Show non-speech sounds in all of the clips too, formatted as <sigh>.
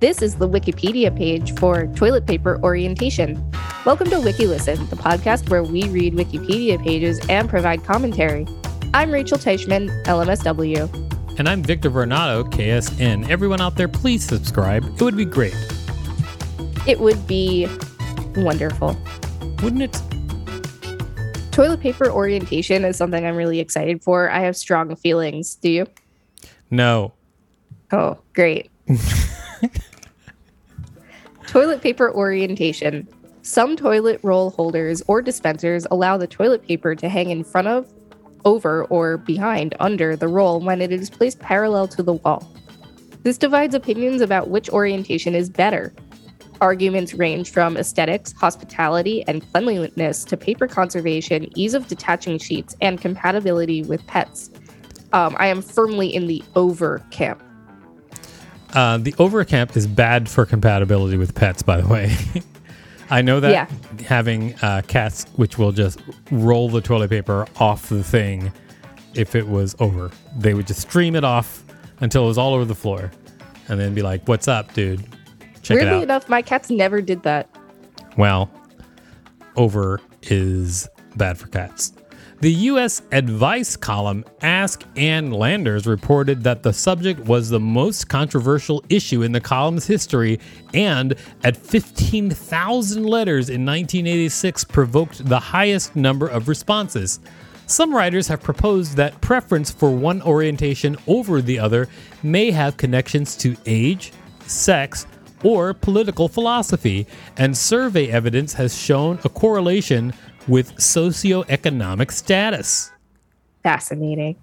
This is the Wikipedia page for toilet paper orientation. Welcome to WikiListen, the podcast where we read Wikipedia pages and provide commentary. I'm Rachel Teichman, LMSW. And I'm Victor Varnado, KSN. Everyone out there, please subscribe. It would be great. It would be wonderful. Wouldn't it? Toilet paper orientation is something I'm really excited for. I have strong feelings. Do you? No. Oh, great. <laughs> toilet paper orientation. Some toilet roll holders or dispensers allow the toilet paper to hang in front of, over, or behind, under the roll when it is placed parallel to the wall. This divides opinions about which orientation is better. Arguments range from aesthetics, hospitality, and cleanliness to paper conservation, ease of detaching sheets, and compatibility with pets. Um, I am firmly in the over camp. Uh, the over camp is bad for compatibility with pets, by the way. <laughs> I know that Yeah. having uh, cats, which will just roll the toilet paper off the thing if it was over, they would just stream it off until it was all over the floor and then be like, What's up, dude? Check it Weirdly out. enough, my cats never did that. Well, over is bad for cats. The U.S. advice column Ask Ann Landers reported that the subject was the most controversial issue in the column's history and, at 15,000 letters in 1986, provoked the highest number of responses. Some writers have proposed that preference for one orientation over the other may have connections to age, sex, or political philosophy, and survey evidence has shown a correlation with socioeconomic status. Fascinating.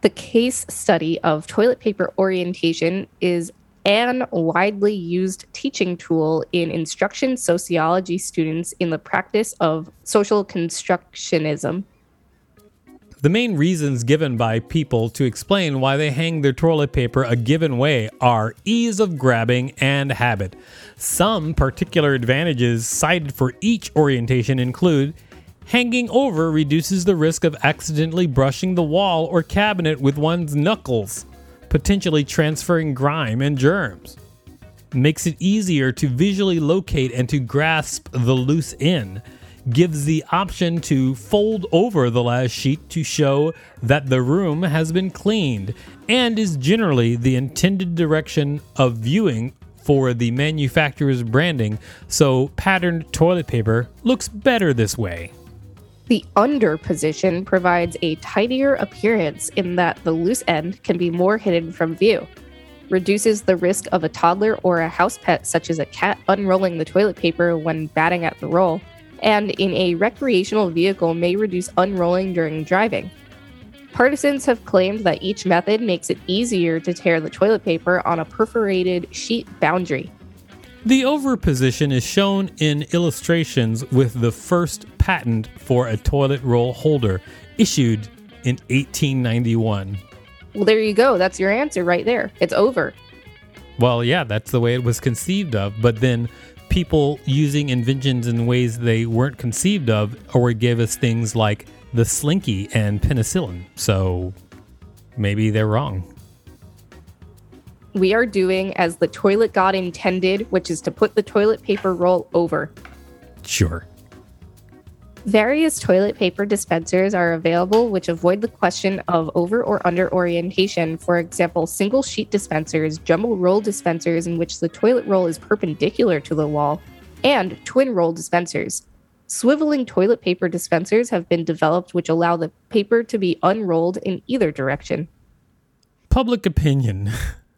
The case study of toilet paper orientation is an widely used teaching tool in instruction sociology students in the practice of social constructionism. The main reasons given by people to explain why they hang their toilet paper a given way are ease of grabbing and habit. Some particular advantages cited for each orientation include hanging over reduces the risk of accidentally brushing the wall or cabinet with one's knuckles, potentially transferring grime and germs. Makes it easier to visually locate and to grasp the loose end gives the option to fold over the last sheet to show that the room has been cleaned and is generally the intended direction of viewing for the manufacturer's branding, so patterned toilet paper looks better this way. The under position provides a tidier appearance in that the loose end can be more hidden from view. Reduces the risk of a toddler or a house pet, such as a cat, unrolling the toilet paper when batting at the roll, and in a recreational vehicle may reduce unrolling during driving. Partisans have claimed that each method makes it easier to tear the toilet paper on a perforated sheet boundary. The over position is shown in illustrations with the first patent for a toilet roll holder issued in 1891. Well, there you go. That's your answer right there. It's over. Well, yeah, that's the way it was conceived of, but then people using inventions in ways they weren't conceived of or gave us things like the slinky and penicillin. So maybe they're wrong. we are doing as the toilet god intended, which is to put the toilet paper roll over. Sure. Various toilet paper dispensers are available which avoid the question of over or under orientation. For example, single sheet dispensers, jumbo roll dispensers in which the toilet roll is perpendicular to the wall, and twin roll dispensers. Swiveling toilet paper dispensers have been developed which allow the paper to be unrolled in either direction. Public opinion.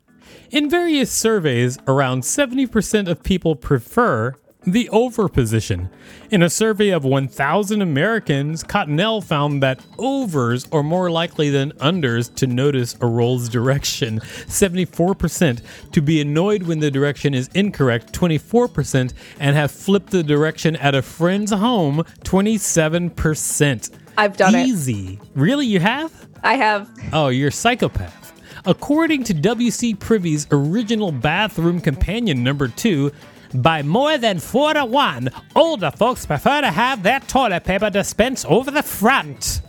<laughs> In various surveys, around 70% of people prefer the over position. In a survey of 1,000 Americans, Cottonelle found that overs are more likely than unders to notice a roll's direction 74%, to be annoyed when the direction is incorrect 24%, and have flipped the direction at a friend's home 27%. I've done it. Easy. Really, you have? I have Oh, you're a psychopath. According to W.C. Privy's original bathroom companion number two, by more than four to one, older folks prefer to have their toilet paper dispensed over the front.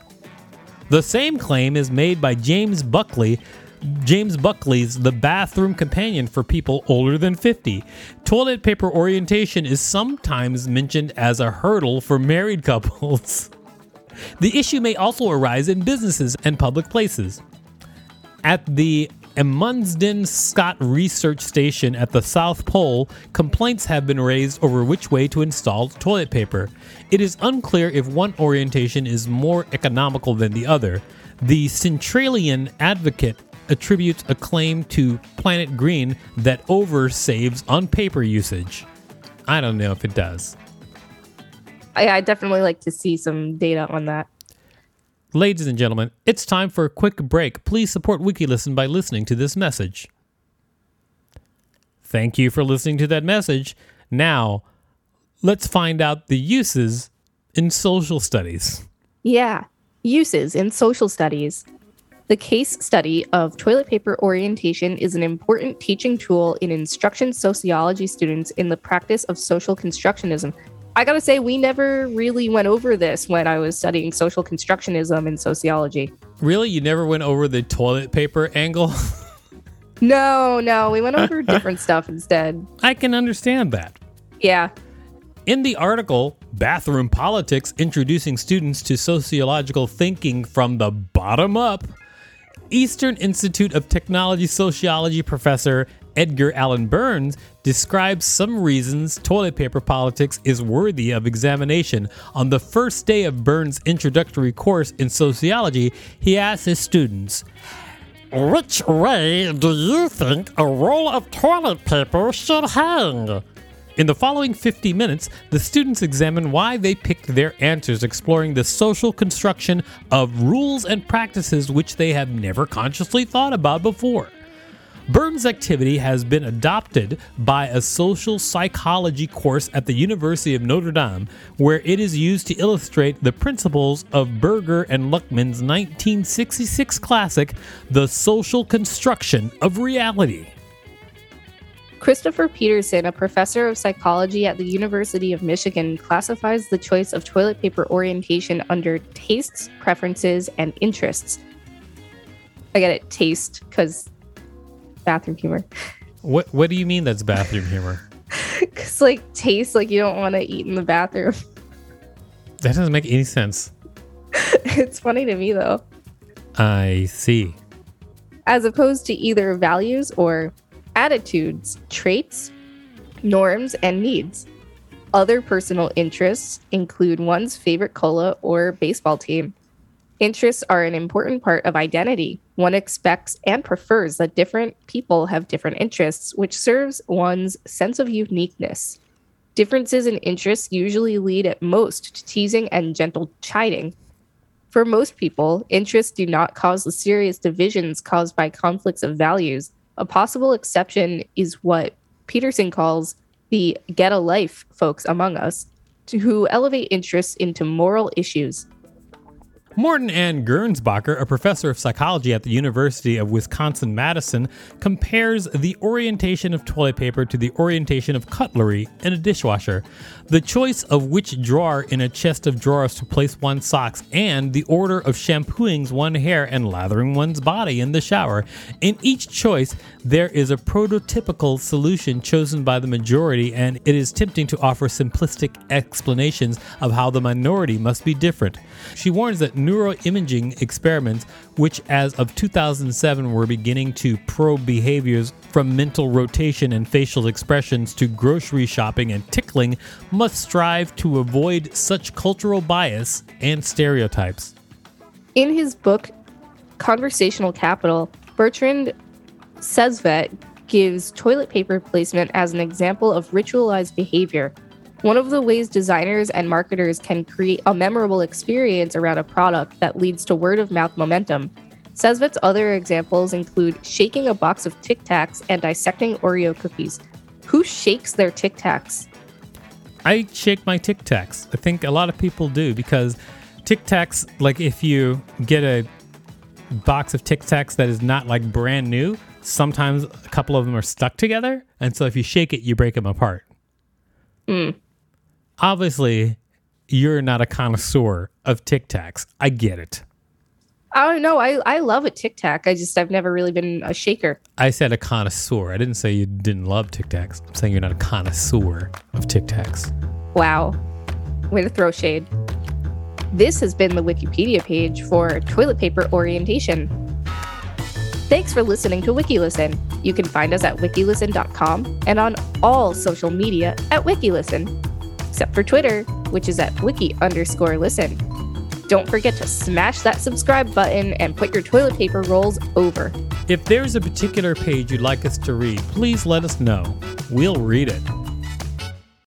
The same claim is made by James Buckley, James Buckley's The Bathroom Companion for People Older Than 50. Toilet paper orientation is sometimes mentioned as a hurdle for married <laughs> couples. the issue may also arise in businesses and public places. At the Amundsen Scott Research Station at the South Pole, complaints have been raised over which way to install toilet paper. It is unclear if one orientation is more economical than the other. The Centralian Advocate attributes a claim to Planet Green that over saves on paper usage. I don't know if it does. I, I definitely like to see some data on that. Ladies and gentlemen, it's time for a quick break. Please support WikiListen by listening to this message. Thank you for listening to that message. Now, let's find out the uses in social studies. Yeah, uses in social studies. The case study of toilet paper orientation is an important teaching tool in instruction sociology students in the practice of social constructionism. I gotta say, we never really went over this when I was studying social constructionism in sociology. Really? You never went over the toilet paper angle? <laughs> no, no, we went over different <laughs> stuff instead. I can understand that. Yeah. In the article, Bathroom Politics Introducing Students to Sociological Thinking from the Bottom Up, Eastern Institute of Technology Sociology professor Edgar Allan Burns describes some reasons toilet paper politics is worthy of examination. On the first day of Burns' introductory course in sociology, he asked his students, Which way do you think a roll of toilet paper should hang? In the following 50 minutes, the students examine why they picked their answers, exploring the social construction of rules and practices which they have never consciously thought about before. Burns' activity has been adopted by a social psychology course at the University of Notre Dame, where it is used to illustrate the principles of Berger and Luckmann's 1966 classic, The Social Construction of Reality. Christopher Peterson, a professor of psychology at the University of Michigan, classifies the choice of toilet paper orientation under tastes, preferences, and interests. I get it, taste, because bathroom humor. What What do you mean that's bathroom humor? <laughs> Because like taste, like you don't want to eat in the bathroom. <laughs> That doesn't make any sense. <laughs> it's funny to me though. I see. As opposed to either values or attitudes, traits, norms, and needs. Other personal interests include one's favorite cola or baseball team. Interests are an important part of identity. One expects and prefers that different people have different interests, which serves one's sense of uniqueness. Differences in interests usually lead at most to teasing and gentle chiding. For most people, interests do not cause the serious divisions caused by conflicts of values. A possible exception is what Peterson calls the get a life folks among us, to who elevate interests into moral issues. Morton Ann Gernsbacher, a professor of psychology at the University of Wisconsin Madison, compares the orientation of toilet paper to the orientation of cutlery in a dishwasher, the choice of which drawer in a chest of drawers to place one's socks, and the order of shampooing one's hair and lathering one's body in the shower. In each choice, there is a prototypical solution chosen by the majority, and it is tempting to offer simplistic explanations of how the minority must be different. She warns that neuroimaging experiments, which as of 2007 were beginning to probe behaviors from mental rotation and facial expressions to grocery shopping and tickling, must strive to avoid such cultural bias and stereotypes. In his book, Conversational Capital, Bertrand Cesvet gives toilet paper placement as an example of ritualized behavior one of the ways designers and marketers can create a memorable experience around a product that leads to word of mouth momentum. Cesvet's other examples include shaking a box of Tic Tacs and dissecting Oreo cookies. Who shakes their Tic Tacs? I shake my Tic Tacs. I think a lot of people do because Tic Tacs, like if you get a box of Tic Tacs that is not like brand new, sometimes a couple of them are stuck together. And so if you shake it, you break them apart. Mm obviously you're not a connoisseur of Tic Tacs. I get it. Oh, I don't know. I, I love a Tic Tac. I just, I've never really been a shaker. I said a connoisseur. I didn't say you didn't love Tic Tacs. I'm saying you're not a connoisseur of Tic Tacs. Wow. Way to throw shade. This has been the Wikipedia page for toilet paper orientation. Thanks for listening to WikiListen. You can find us at wikilisten.com and on all social media at WikiListen, except for Twitter, which is at wiki underscore listen. Don't forget to smash that subscribe button and put your toilet paper rolls over. If there's a particular page you'd like us to read, please let us know. We'll read it.